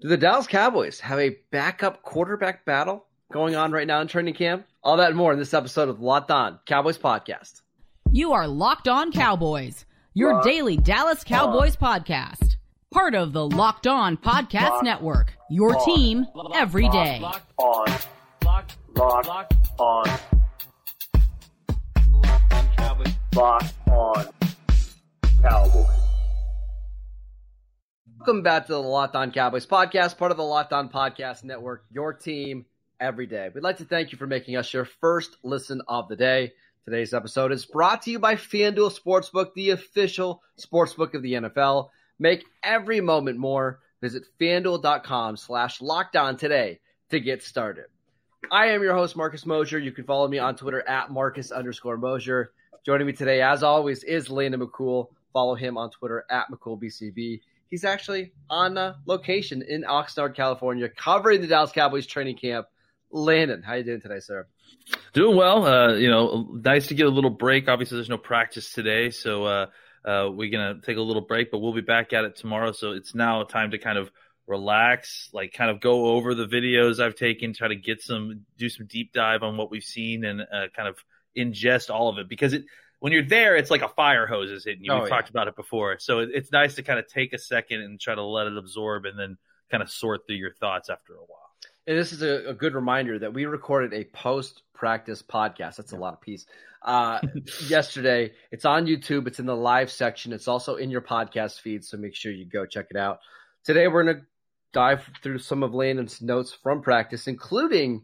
Do the Dallas Cowboys have a backup quarterback battle going on right now in training camp? All that and more in this episode of Locked On Cowboys Podcast. You are Locked On Cowboys, your Locked daily Dallas Cowboys on. podcast. Part of the Locked On Podcast Locked Network, your on. team every day. Locked on. Locked, Locked, Locked on. Locked on Cowboys. Locked on Cowboys. Welcome back to the Locked On Cowboys podcast, part of the Locked On Podcast Network, your team every day. We'd like to thank you for making us your first listen of the day. Today's episode is brought to you by FanDuel Sportsbook, the official sportsbook of the NFL. Make every moment more. Visit fanduel.com slash lockdown today to get started. I am your host, Marcus Mosher. You can follow me on Twitter at Marcus underscore Mosher. Joining me today, as always, is Landon McCool. Follow him on Twitter at McCoolBCB he's actually on uh, location in Oxnard, California, covering the Dallas Cowboys training camp. Landon, how you doing today, sir? Doing well. Uh, you know, nice to get a little break. Obviously, there's no practice today, so uh, uh, we're gonna take a little break, but we'll be back at it tomorrow. So it's now a time to kind of relax, like kind of go over the videos I've taken, try to get some, do some deep dive on what we've seen, and uh, kind of ingest all of it because it when you're there, it's like a fire hose is hitting you. Oh, We've yeah. talked about it before. So it, it's nice to kind of take a second and try to let it absorb and then kind of sort through your thoughts after a while. And this is a, a good reminder that we recorded a post practice podcast. That's a lot of piece. Uh, yesterday, it's on YouTube. It's in the live section. It's also in your podcast feed. So make sure you go check it out. Today, we're going to dive through some of Landon's notes from practice, including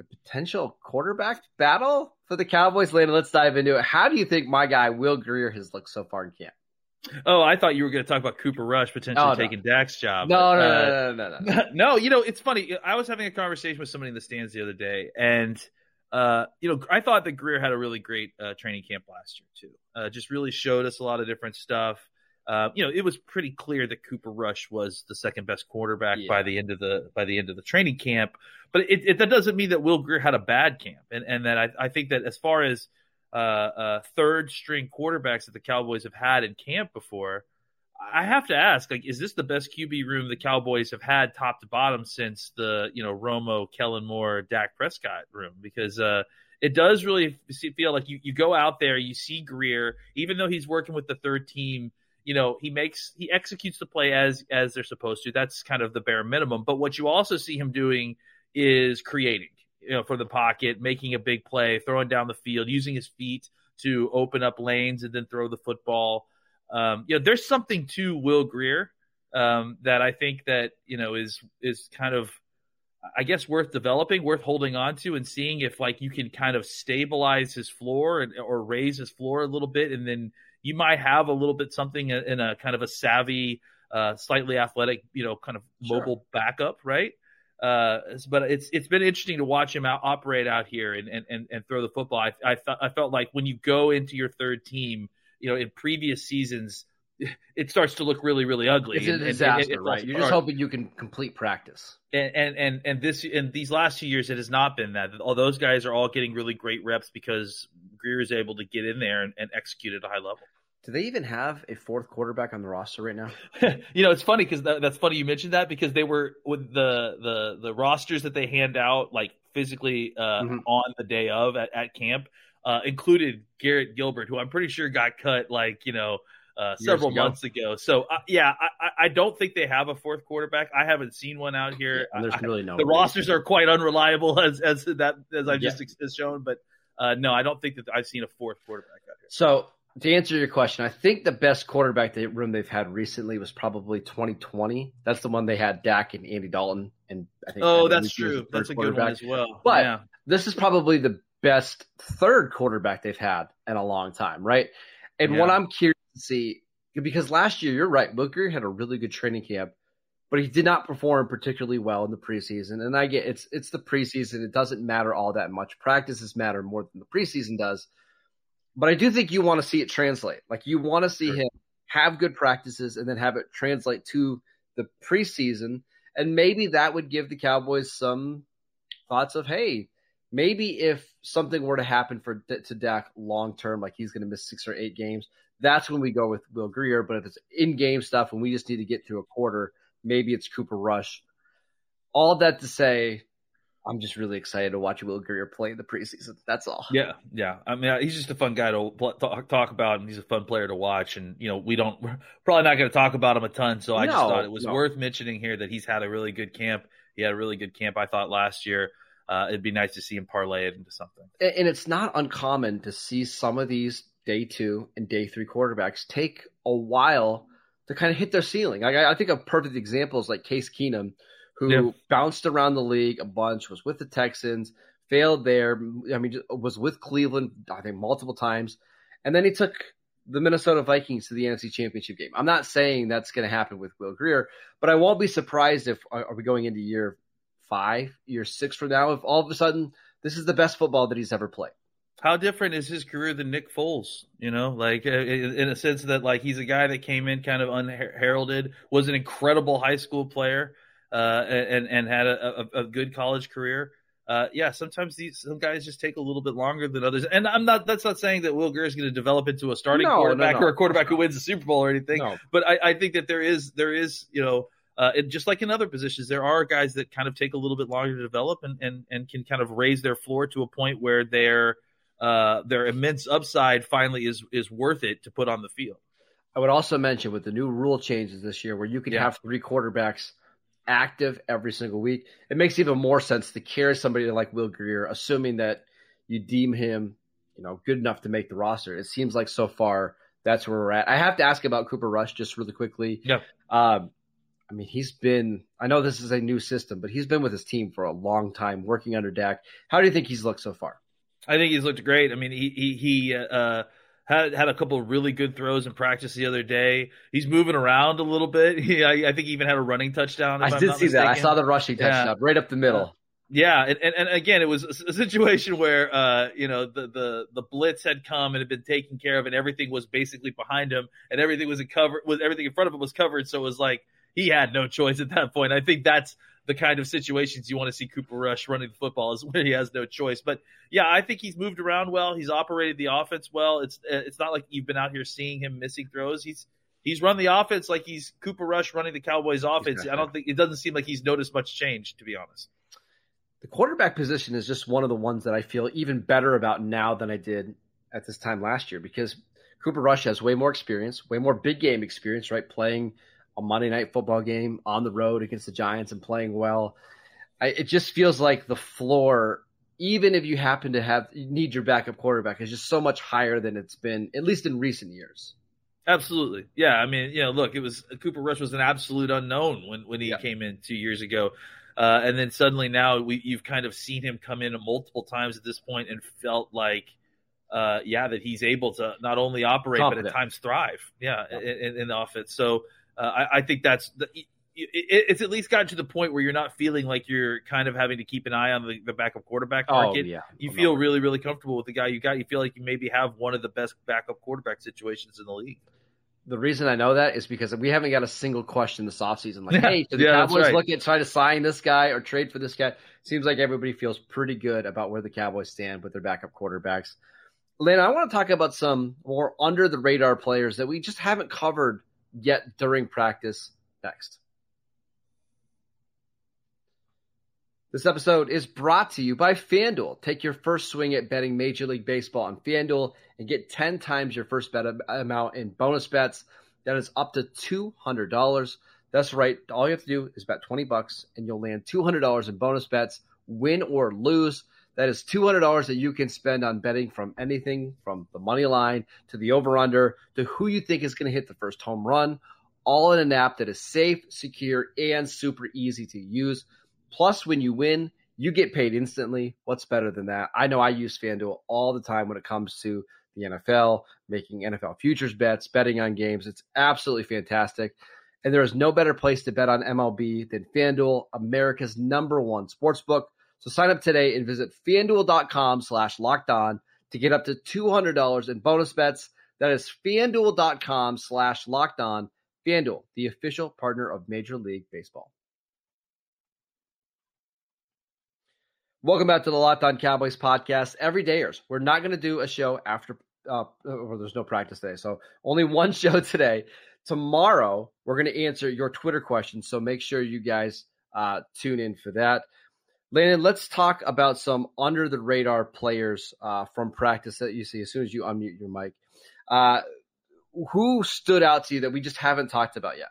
a potential quarterback battle for the Cowboys. Later, let's dive into it. How do you think my guy Will Grier has looked so far in camp? Oh, I thought you were going to talk about Cooper Rush potentially oh, no. taking Dak's job. No, but, no, uh, no, no, no, no, no. You know, it's funny. I was having a conversation with somebody in the stands the other day, and uh, you know, I thought that Grier had a really great uh, training camp last year too. Uh, just really showed us a lot of different stuff. Uh, you know, it was pretty clear that Cooper Rush was the second best quarterback yeah. by the end of the by the end of the training camp. But it, it, that doesn't mean that Will Grier had a bad camp, and and that I, I think that as far as uh, uh, third string quarterbacks that the Cowboys have had in camp before, I have to ask, like, is this the best QB room the Cowboys have had top to bottom since the you know Romo, Kellen Moore, Dak Prescott room? Because uh, it does really feel like you, you go out there, you see Grier, even though he's working with the third team you know he makes he executes the play as as they're supposed to. That's kind of the bare minimum. But what you also see him doing is creating you know for the pocket making a big play throwing down the field using his feet to open up lanes and then throw the football. Um, you know there's something to Will Grier um, that i think that you know is is kind of I guess worth developing, worth holding on to, and seeing if like you can kind of stabilize his floor and, or raise his floor a little bit, and then you might have a little bit something in a kind of a savvy, uh, slightly athletic, you know, kind of mobile sure. backup, right? Uh, but it's it's been interesting to watch him out operate out here and and and, and throw the football. I I, th- I felt like when you go into your third team, you know, in previous seasons, it starts to look really really ugly. It's a disaster, and, right? You're just hoping you can complete practice. And, and and and this in these last two years, it has not been that. All those guys are all getting really great reps because Grier is able to get in there and, and execute at a high level. Do they even have a fourth quarterback on the roster right now? you know, it's funny because that, that's funny you mentioned that because they were with the the the rosters that they hand out like physically uh, mm-hmm. on the day of at, at camp uh, included Garrett Gilbert, who I'm pretty sure got cut like you know uh, several ago. months ago. So uh, yeah, I, I, don't think they have a fourth quarterback. I haven't seen one out here. Yeah, there's I, really no. The rosters are quite unreliable as as that as I've yeah. just shown, but uh, no, I don't think that I've seen a fourth quarterback out here. So to answer your question, I think the best quarterback the room they've had recently was probably 2020. That's the one they had Dak and Andy Dalton, and I think. Oh, that's true. That's a good one as well. But yeah. this is probably the best third quarterback they've had in a long time, right? And yeah. what I'm curious to see, because last year you're right, Booker had a really good training camp, but he did not perform particularly well in the preseason. And I get it's it's the preseason; it doesn't matter all that much. Practices matter more than the preseason does. But I do think you want to see it translate. Like you want to see sure. him have good practices and then have it translate to the preseason. And maybe that would give the Cowboys some thoughts of, hey, maybe if something were to happen for to Dak long term, like he's going to miss six or eight games, that's when we go with Will Grier. But if it's in game stuff and we just need to get through a quarter, Maybe it's Cooper Rush. All that to say, I'm just really excited to watch Will Grier play in the preseason. That's all. Yeah, yeah. I mean, he's just a fun guy to talk, talk about, and he's a fun player to watch. And you know, we don't we're probably not going to talk about him a ton. So I No, just thought it was no. worth mentioning here that he's had a really good camp. He had a really good camp, I thought, last year. Uh, it'd be nice to see him parlay it into something. And and it's not uncommon to see some of these day two and day three quarterbacks take a while to kind of hit their ceiling. I, I think a perfect example is like Case Keenum, who Yeah. bounced around the league a bunch, was with the Texans, failed there. I mean, was with Cleveland, I think, multiple times. And then he took the Minnesota Vikings to the NFC Championship game. I'm not saying that's going to happen with Will Grier, but I won't be surprised if are we going into year five, year six from now, if all of a sudden this is the best football that he's ever played. How different is his career than Nick Foles? You know, like uh, in a sense that like he's a guy that came in kind of unheralded, was an incredible high school player, uh, and and had a, a, a good college career. Uh, yeah, sometimes these some guys just take a little bit longer than others. And I'm not. That's not saying that Will Grier is going to develop into a starting No, no, quarterback no. or a quarterback who wins the Super Bowl or anything. No. But I, I think that there is there is you know. Uh, it, just like in other positions, there are guys that kind of take a little bit longer to develop and, and, and can kind of raise their floor to a point where their uh, their immense upside finally is is worth it to put on the field. I would also mention with the new rule changes this year, where you can Yeah. have three quarterbacks active every single week, it makes even more sense to carry somebody like Will Grier, assuming that you deem him, you know, good enough to make the roster. It seems like so far that's where we're at. I have to ask about Cooper Rush just really quickly. Yeah. Um, I mean, he's been. I know this is a new system, but he's been with his team for a long time, working under Dak. How do you think he's looked so far? I think he's looked great. I mean, he he he uh, had had a couple of really good throws in practice the other day. He's moving around a little bit. He, I, I think he even had a running touchdown. if I I'm did see that. I saw the rushing Yeah. touchdown right up the middle. Yeah, and, and, and again, it was a, a situation where uh, you know the, the the blitz had come and had been taken care of, and everything was basically behind him, and everything was in cover, was everything in front of him was covered. So it was like he had no choice at that point. I think that's the kind of situations you want to see Cooper Rush running the football is when he has no choice. But yeah, I think he's moved around well. He's operated the offense well. It's it's not like you've been out here seeing him missing throws. He's he's run the offense like he's Cooper Rush running the Cowboys offense. I don't think it doesn't seem like he's noticed much change, to be honest. the quarterback position is just one of the ones that I feel even better about now than I did at this time last year because Cooper Rush has way more experience, way more big game experience, right? Playing a Monday night football game on the road against the Giants and playing well. I, it just feels like the floor, even if you happen to have you need your backup quarterback, is just so much higher than it's been, at least in recent years. Absolutely. Yeah. I mean, you know, look, it was Cooper Rush was an absolute unknown when, when he Yeah. came in two years ago. Uh, and then suddenly now we, you've kind of seen him come in multiple times at this point and felt like, uh, yeah, that he's able to not only operate, but at times thrive. Yeah. Yeah. In, in the offense. So, uh, I, I think that's the, it, it- it's at least gotten to the point where you're not feeling like you're kind of having to keep an eye on the, the backup quarterback market. Oh, yeah. You Oh, feel really, really comfortable with the guy you got. You feel like you maybe have one of the best backup quarterback situations in the league. The reason I know that is because we haven't got a single question this offseason. Like, Yeah. hey, should the Yeah, Cowboys right. look at trying to sign this guy or trade for this guy? Seems like everybody feels pretty good about where the Cowboys stand with their backup quarterbacks. Lena, I want to talk about some more under the radar players that we just haven't covered yet during practice next. This episode is brought to you by FanDuel. Take your first swing at betting Major League Baseball on FanDuel and get 10 times your first bet amount in bonus bets. That is up to $200. That's right. All you have to do is bet 20 bucks and you'll land $200 in bonus bets, win or lose. That is $200 that you can spend on betting from anything from the money line to the over under to who you think is going to hit the first home run, all in an app that is safe, secure, and super easy to use. Plus, when you win, you get paid instantly. What's better than that? I know I use FanDuel all the time when it comes to the NFL, making NFL futures bets, betting on games. It's absolutely fantastic. And there is no better place to bet on MLB than FanDuel, America's number one sports book. So sign up today and visit fanduel.com slash locked on to get up to $200 in bonus bets. That is fanduel.com slash locked on. FanDuel, the official partner of Major League Baseball. Welcome back to the Locked On Cowboys podcast. Every dayers. We're not going to do a show after, uh, or there's no practice today. So only one show today. tomorrow we're going to answer your Twitter questions. So make sure you guys uh, tune in for that. Landon, let's talk about some under the radar players uh, from practice that you see as soon as you unmute your mic. Uh, who stood out to you that we just haven't talked about yet?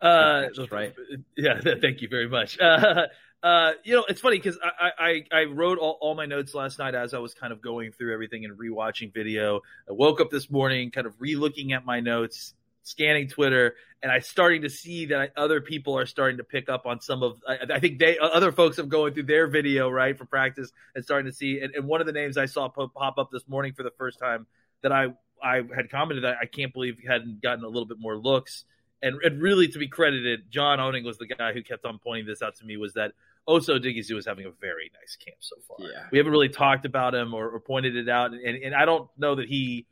Uh, right. Yeah, thank you very much. Uh, uh, you know, it's funny because I, I, I wrote all, all my notes last night as I was kind of going through everything and rewatching video. I woke up this morning, kind of re-looking at my notes, scanning Twitter, and I starting to see that other people are starting to pick up on some of. I, I think they other folks have going through their video right for practice and starting to see. And, and one of the names I saw pop, pop up this morning for the first time that I I had commented that I can't believe hadn't gotten a little bit more looks. And, and really, to be credited, John Owning was the guy who kept on pointing this out to me. Was that Osa Odighizuwa is having a very nice camp so far. Yeah. We haven't really talked about him or, or pointed it out, and, and I don't know that he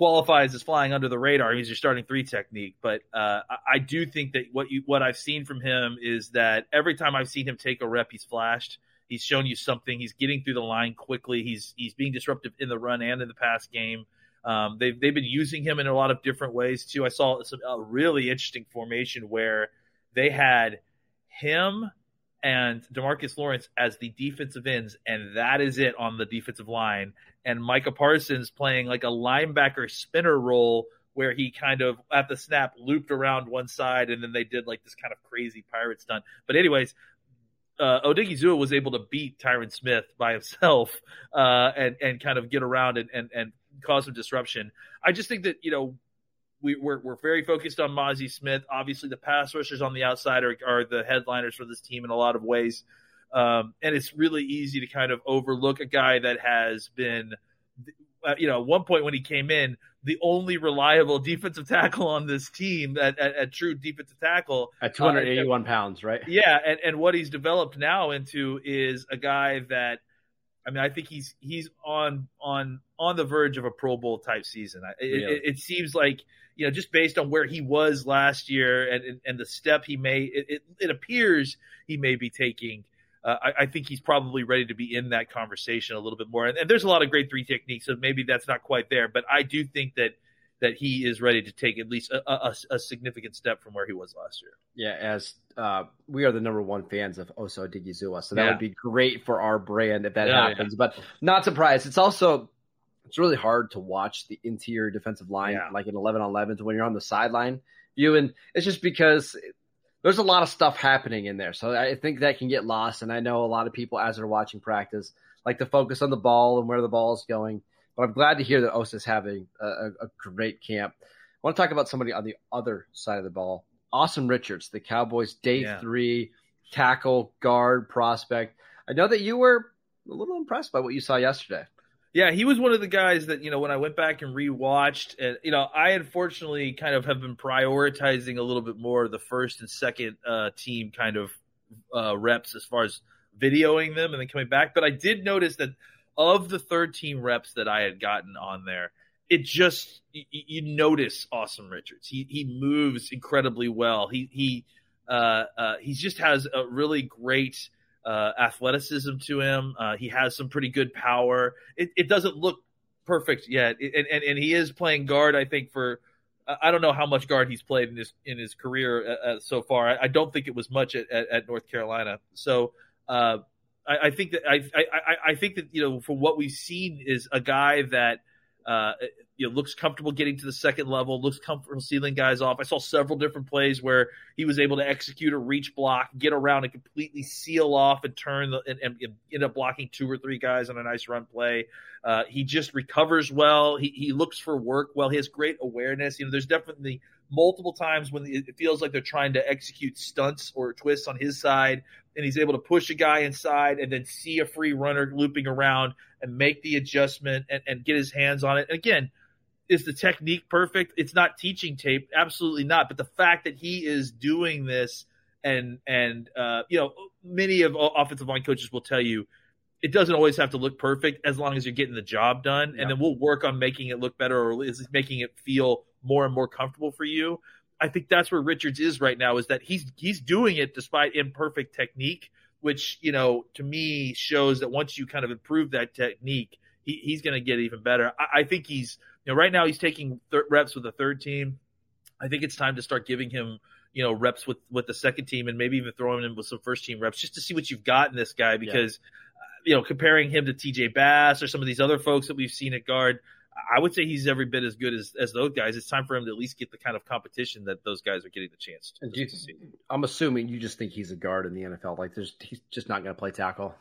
qualifies as flying under the radar. He's your starting three technique, but uh, I, do think that what you what I've seen from him is that every time I've seen him take a rep, he's flashed. He's shown you something. He's getting through the line quickly. He's he's being disruptive in the run and in the pass game. Um, they've they've been using him in a lot of different ways too. I saw some, a really interesting formation where they had him and Demarcus Lawrence as the defensive ends, and that is it on the defensive line. And Micah Parsons playing like a linebacker spinner role where he kind of at the snap looped around one side, and then they did like this kind of crazy pirate stunt. But anyways, uh, Odighizuwa was able to beat Tyron Smith by himself uh, and and kind of get around and, and and cause some disruption. I just think that you know we, are we're, we're very focused on Mazi Smith. Obviously, the pass rushers on the outside are, are the headliners for this team in a lot of ways. Um, and it's really easy to kind of overlook a guy that has been, uh, you know, at one point when he came in, the only reliable defensive tackle on this team at, at, at true defensive tackle at 281 uh, pounds, right? Yeah, and, and what he's developed now into is a guy that I mean, I think he's he's on on on the verge of a Pro Bowl type season. It, really? it, it seems like you know, just based on where he was last year and and, the step he may, it, it, it appears he may be taking. Uh, I, I, think he's probably ready to be in that conversation a little bit more. And, and, there's a lot of great three techniques, so maybe that's not quite there. But I do think that that he is ready to take at least a, a, a significant step from where he was last year. Yeah, as uh, we are the number one fans of Osa Odighizuwa, so that yeah. would be great for our brand if that yeah, happens. Yeah. But not surprised. It's also it's really hard to watch the interior defensive line like an 11 on 11 when you're on the sideline view. And it's just because there's a lot of stuff happening in there. So I think that can get lost. And I know a lot of people, as they're watching practice, like to focus on the ball and where the ball is going. But I'm glad to hear that Osa's having a, a great camp. I want to talk about somebody on the other side of the ball. Asim Richards, the Cowboys' day yeah. three tackle guard prospect. I know that you were a little impressed by what you saw yesterday. Yeah, he was one of the guys that you know when I went back and rewatched, and you know I unfortunately kind of have been prioritizing a little bit more the first and second uh, team kind of uh, reps as far as videoing them and then coming back. But I did notice that of the third team reps that I had gotten on there, it just you, you notice Asim Richards. He he moves incredibly well. He he uh, uh, he just has a really great uh, athleticism to him. Uh, he has some pretty good power. It, it doesn't look perfect yet, and, and and he is playing guard. I think for I don't know how much guard he's played in his in his career uh, uh so far. I, I, don't think it was much at, at, at North Carolina. So uh, I, I, think that I, I I think that you know from what we've seen is a guy that uh, you know, looks comfortable getting to the second level, looks comfortable sealing guys off. I saw several different plays where he was able to execute a reach block, get around and completely seal off and turn the, and, and end up blocking two or three guys on a nice run play. Uh, he just recovers well. He, he looks for work well. He has great awareness. You know, there's definitely multiple times when it feels like they're trying to execute stunts or twists on his side, and he's able to push a guy inside and then see a free runner looping around and make the adjustment and, and get his hands on it. And again, is the technique perfect? It's not teaching tape, absolutely not. But the fact that he is doing this, and and uh, you know, many of offensive line coaches will tell you it doesn't always have to look perfect as long as you're getting the job done, yeah. and then we'll work on making it look better or is making it feel more and more comfortable for you. I think that's where Richards is right now. Is that he's he's doing it despite imperfect technique, which you know to me shows that once you kind of improve that technique, he, he's going to get even better. I, I, think he's know right now he's taking thir- reps with the third team. I think it's time to start giving him you know reps with with the second team and maybe even throwing him with some first team reps just to see what you've got in this guy because yeah. uh, you know comparing him to TJ Bass or some of these other folks that we've seen at guard I would say he's every bit as good as, as those guys. It's time for him to at least get the kind of competition that those guys are getting the chance to, you, to see. I'm assuming you just think he's a guard in the NFL. Like, there's he's just not going to play tackle.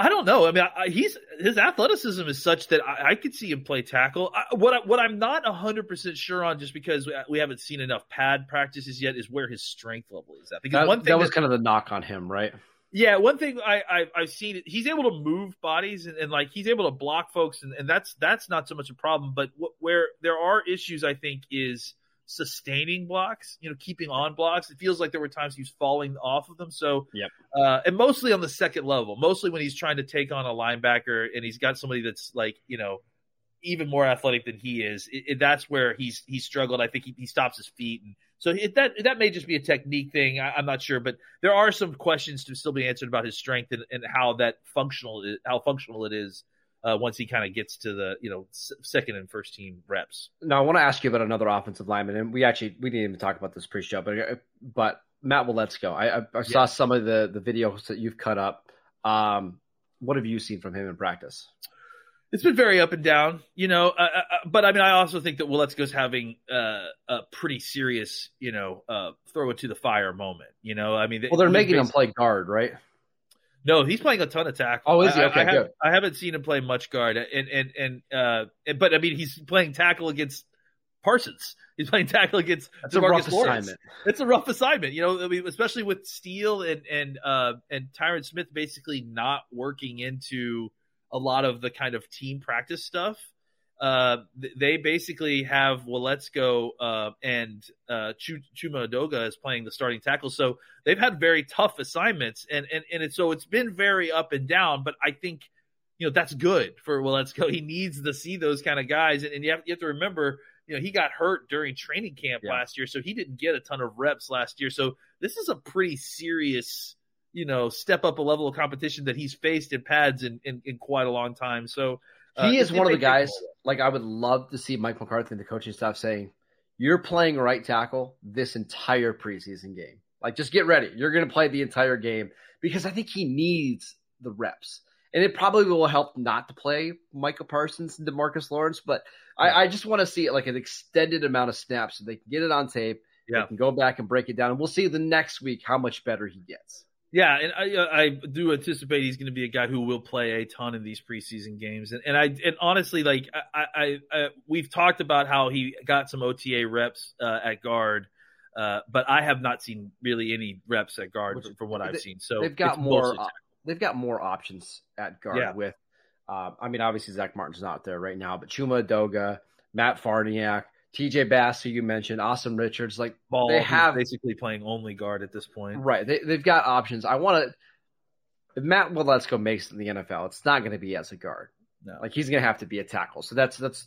I don't know. I mean, I, he's his athleticism is such that I, I could see him play tackle. I, what I, what I'm not 100 percent sure on, just because we, we, haven't seen enough pad practices yet, is where his strength level is at. Because that, one thing that was that, kind of the knock on him, right? Yeah, one thing I, I have seen he's able to move bodies and, and, like he's able to block folks and, and that's that's not so much a problem. But where there are issues, I think, is sustaining blocks. You know, keeping on blocks. It feels like there were times he was falling off of them. So, yep. Uh, and mostly on the second level, mostly when he's trying to take on a linebacker and he's got somebody that's like you know even more athletic than he is. It, it, that's where he's he struggled. I think he, he stops his feet and so it, that that may just be a technique thing. I, am not sure, but there are some questions to still be answered about his strength and, and how that functional is, how functional it is uh, once he kind of gets to the you know second and first team reps. Now I want to ask you about another offensive lineman, and we actually we didn't even talk about this pre-show, but but Matt Waletzko. I, I, I saw yeah. some of the the videos that you've cut up. Um, what have you seen from him in practice? it's been very up and down, you know. Uh, uh, uh but I mean, I also think that Waletzko's having uh, a pretty serious, you know, uh, throw it to the fire moment. You know, I mean, well, they're making him play guard, right? No, he's playing a ton of tackle. Oh, is he? Okay, I, I good. Have, I haven't seen him play much guard, and and and, uh, and but I mean, he's playing tackle against Parsons. He's playing tackle against That's a rough Lawrence. assignment. It's a rough assignment, you know. I mean, especially with Steele and and uh, and Tyron Smith basically not working into a lot of the kind of team practice stuff. Uh, they basically have Waletzko uh, and uh, Chuma Edoga as playing the starting tackle. So they've had very tough assignments, and and and it, so it's been very up and down. But I think you know that's good for Waletzko. He needs to see those kind of guys, and, and you have you have to remember. You know, he got hurt during training camp yeah. last year, so he didn't get a ton of reps last year. So this is a pretty serious you know, step up a level of competition that he's faced in pads in, in, in quite a long time. So uh, he is one of the guys. Like I would love to see Mike McCarthy and the coaching staff saying, "You're playing right tackle this entire preseason game. Like just get ready. You're going to play the entire game because I think he needs the reps." And it probably will help not to play Michael Parsons and Demarcus Lawrence, but yeah. I, I, just want to see it like an extended amount of snaps so they can get it on tape. Yeah. They can go back and break it down, and we'll see the next week how much better he gets. Yeah, and I, uh, I do anticipate he's going to be a guy who will play a ton in these preseason games. And, and I and honestly, like I, I, I, we've talked about how he got some OTA reps uh, at guard, uh, but I have not seen really any reps at guard Which, from, what I've seen. So they've got more. they've got more options at guard yeah. with. Uh, I mean, obviously Zach Martin's not there right now, but Chuma Doga, Matt Farniok, TJ Bass, who you mentioned, Asim Richards, like Ball, they have basically playing only guard at this point. Right. They, they've got options. I want to. If Matt Waletzko makes it in the NFL, it's not going to be as a guard. No. Like he's going to have to be a tackle. So that's that's.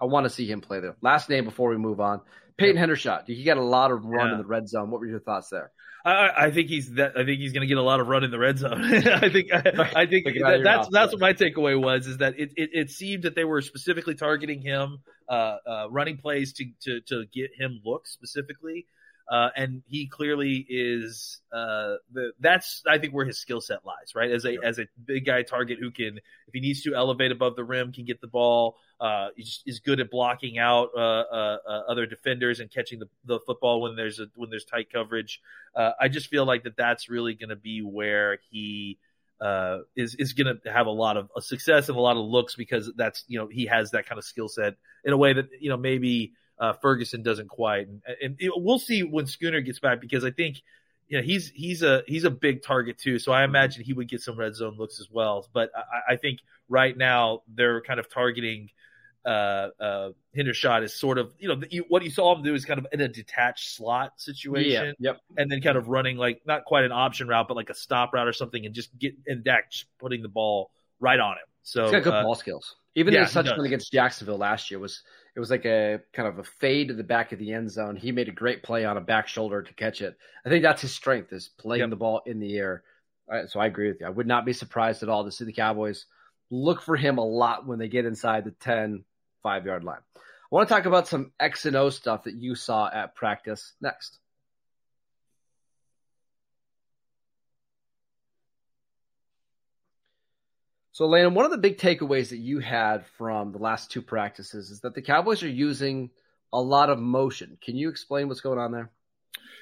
I want to see him play there. Last name before we move on. Peyton yeah. Hendershot. He got a lot of run yeah. in the red zone. What were your thoughts there? I, I, think he's that. I think he's going to get a lot of run in the red zone. I think. I, I think that, that's that's what my takeaway was. Is that it, it, it seemed that they were specifically targeting him, uh, uh, running plays to, to to get him looks specifically, uh, and he clearly is. Uh, the that's I think where his skill set lies. Right as a sure. as a big guy target who can, if he needs to elevate above the rim, can get the ball. Uh, is good at blocking out uh, uh, uh, other defenders and catching the, the football when there's a, when there's tight coverage. Uh, I just feel like that that's really going to be where he uh, is is going to have a lot of success and a lot of looks because that's you know he has that kind of skill set in a way that you know maybe Ferguson doesn't quite. And, and it, we'll see when Schooner gets back because I think you know, he's he's a he's a big target too. So I imagine he would get some red zone looks as well. But I, I think right now they're kind of targeting uh, uh, Hendershot is sort of, you know, you, what you saw him do is kind of in a detached slot situation. Yeah, yep. And then kind of running like not quite an option route, but like a stop route or something, and just get and Dak just putting the ball right on him. So he's got good uh, ball skills. Even yeah, such one against Jacksonville last year was it was like a kind of a fade to the back of the end zone. He made a great play on a back shoulder to catch it. I think that's his strength is playing yep. the ball in the air. so I agree with you. I would not be surprised at all to see the Cowboys look for him a lot when they get inside the 10, five yard line. I want to talk about some X and O stuff that you saw at practice next. So, Landon, one of the big takeaways that you had from the last two practices is that the Cowboys are using a lot of motion. Can you explain what's going on there?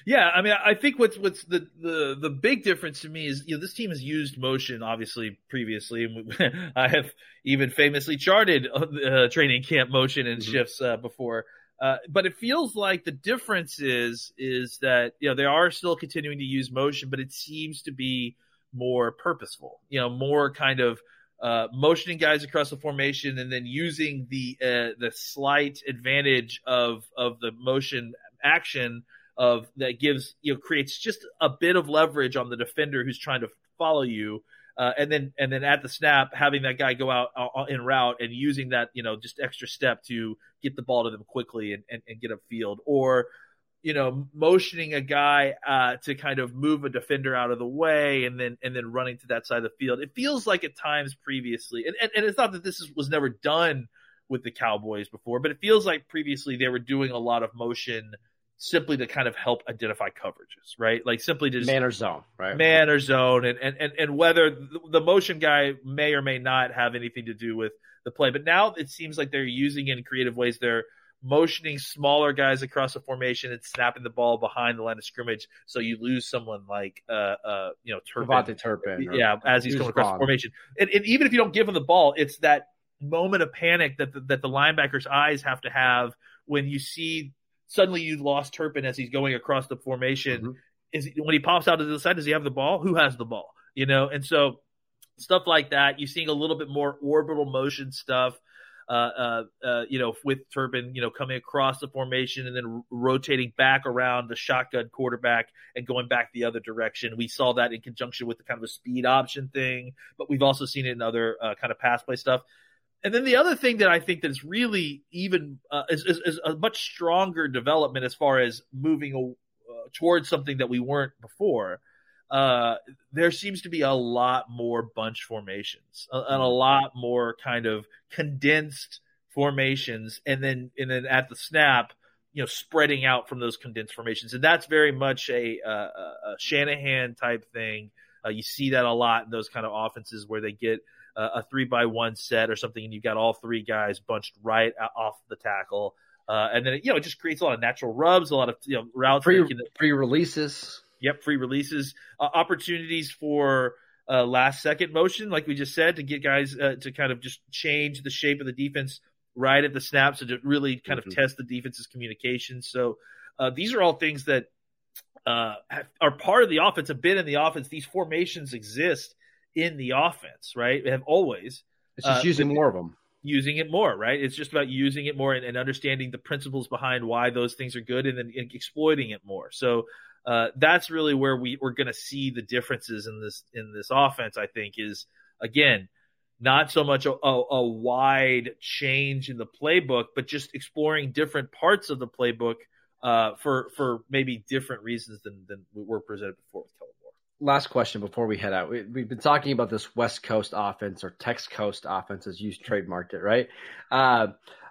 Yeah, I mean, I think what's what's the the the big difference to me is you know this team has used motion obviously previously, and I have even famously charted uh, training camp motion and mm-hmm. shifts uh, before. Uh, but it feels like the difference is is that you know they are still continuing to use motion, but it seems to be more purposeful. You know, more kind of uh, motioning guys across the formation and then using the uh, the slight advantage of of the motion action of that gives you know creates just a bit of leverage on the defender who's trying to follow you. Uh, and then and then at the snap, having that guy go out uh, in route and using that you know just extra step to get the ball to them quickly and, and, and get upfield, or you know, motioning a guy uh, to kind of move a defender out of the way and then and then running to that side of the field. It feels like at times previously, and, and, and it's not that this is, was never done with the Cowboys before, but it feels like previously they were doing a lot of motion simply to kind of help identify coverages, right? Like simply to just man or zone, right? Man or zone, and and and, and whether the motion guy may or may not have anything to do with the play. But now it seems like they're using it in creative ways. They're motioning smaller guys across the formation and snapping the ball behind the line of scrimmage, so you lose someone like uh uh you know Turpin, Turpin yeah, as he's going across the formation. And, and, even if you don't give him the ball, it's that moment of panic that the, that the linebacker's eyes have to have when you see suddenly you've lost Turpin as he's going across the formation. Mm-hmm. Is when he pops out to the side, does he have the ball? Who has the ball? You know, and so stuff like that. You're seeing a little bit more orbital motion stuff uh, uh, uh, you know, with Turpin, you know, coming across the formation and then rotating back around the shotgun quarterback and going back the other direction. We saw that in conjunction with the kind of a speed option thing, but we've also seen it in other uh, kind of pass play stuff. And then the other thing that I think that is really even uh, is, is, is, a much stronger development as far as moving uh, towards something that we weren't before uh, there seems to be a lot more bunch formations and a mm-hmm. lot more kind of condensed formations, and then and then at the snap, you know, spreading out from those condensed formations, and that's very much a, a, a Shanahan type thing. Uh, you see that a lot in those kind of offenses where they get uh, a three by one set or something, and you've got all three guys bunched right off the tackle. Uh, and then you know it just creates a lot of natural rubs, a lot of you know routes, free, free releases. Yep, free releases, uh, opportunities for uh, last second motion, like we just said, to get guys uh, to kind of just change the shape of the defense right at the snap, so to really kind mm-hmm. of test the defense's communication. So uh, these are all things that uh, have, are part of the offense, have been in the offense. These formations exist in the offense, right? They have always. It's just uh, using more of them using it more, right? It's just about using it more and, and, understanding the principles behind why those things are good and then exploiting it more. So uh, that's really where we, we're going to see the differences in this in this offense. I think is again not so much a, a, a, wide change in the playbook, but just exploring different parts of the playbook uh, for for maybe different reasons than than we were presented before with Moore. Last question before we head out. We, have been talking about this West Coast offense or Tex Coast offense as you trademarked it, right? Uh,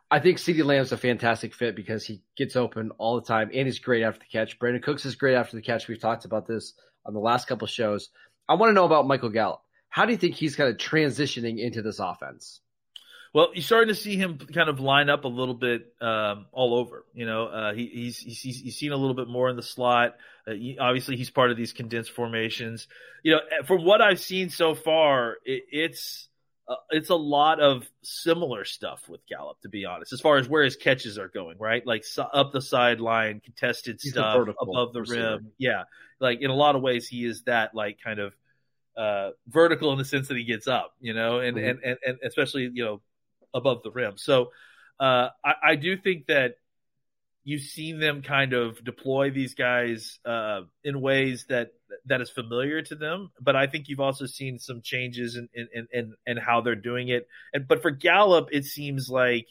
I think CeeDee Lamb's a fantastic fit because he gets open all the time and he's great after the catch. Brandin Cooks is great after the catch. We've talked about this on the last couple shows. I want to know about Michael Gallup. How do you think he's kind of transitioning into this offense? Well, you're starting to see him kind of line up a little bit um, all over. You know, uh, he, he's, he's he's seen a little bit more in the slot. Uh, he, obviously, he's part of these condensed formations. You know, from what I've seen so far, it, it's uh, it's a lot of similar stuff with Gallup, to be honest, as far as where his catches are going, right? Like so, up the sideline, contested He's stuff above the receiver. rim. Yeah. Like in a lot of ways, he is that like kind of uh, vertical in the sense that he gets up, you know, and, mm-hmm. and, and, and especially, you know, above the rim. So uh, I, I do think that you've seen them kind of deploy these guys uh, in ways that that is familiar to them. But I think you've also seen some changes in in, in, in how they're doing it. And but for Gallup, it seems like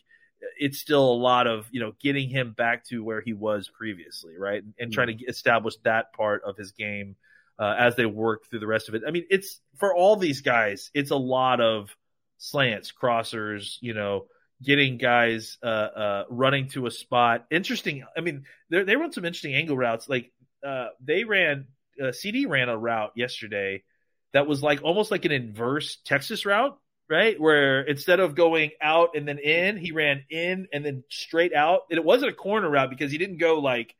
it's still a lot of you know getting him back to where he was previously, right? And, and trying to establish that part of his game uh, as they work through the rest of it. I mean, it's for all these guys, it's a lot of slants, crossers, you know, getting guys uh, uh, running to a spot. Interesting. I mean, they run some interesting angle routes. Like uh, they ran uh, CeeDee ran a route yesterday that was like almost like an inverse Texas route, right? Where instead of going out and then in, he ran in and then straight out. And it wasn't a corner route because he didn't go like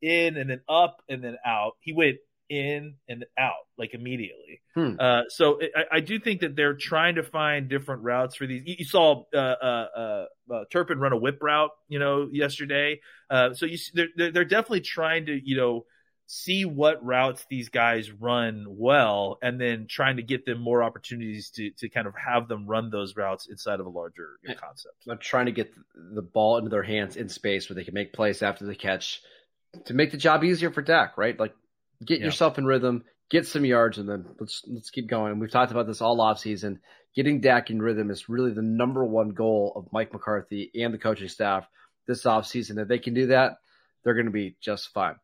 in and then up and then out. He went in and out like immediately. Hmm. Uh, so it, I, I, do think that they're trying to find different routes for these. You, you saw uh, uh, uh, uh Turpin run a whip route, you know, yesterday. Uh, so you they're, they're definitely trying to you know see what routes these guys run well, and then trying to get them more opportunities to to kind of have them run those routes inside of a larger concept. I'm trying to get the ball into their hands in space where they can make plays after the catch to make the job easier for Dak, right? Like get yeah. yourself in rhythm, get some yards, and then let's let's keep going. We've talked about this all off season. Getting Dak in rhythm is really the number one goal of Mike McCarthy and the coaching staff this offseason. If they can do that, they're going to be just fine.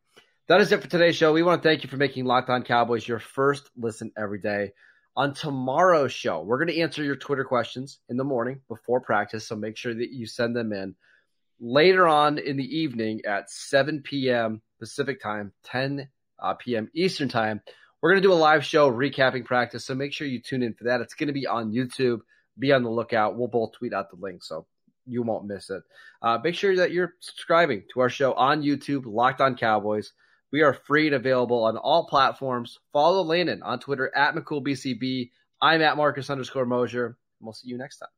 That is it for today's show. We want to thank you for making Locked On Cowboys your first listen every day. On tomorrow's show, we're going to answer your Twitter questions in the morning before practice, so make sure that you send them in. Later on in the evening at 7 p.m. Pacific time, 10 uh, p.m. Eastern time. We're going to do a live show recapping practice, so make sure you tune in for that. It's going to be on YouTube. Be on the lookout. We'll both tweet out the link, so you won't miss it. Uh, make sure that you're subscribing to our show on YouTube, Locked On Cowboys. We are free and available on all platforms. Follow Landon on Twitter at McCoolBCB. I'm at Marcus underscore Mosher. We'll see you next time.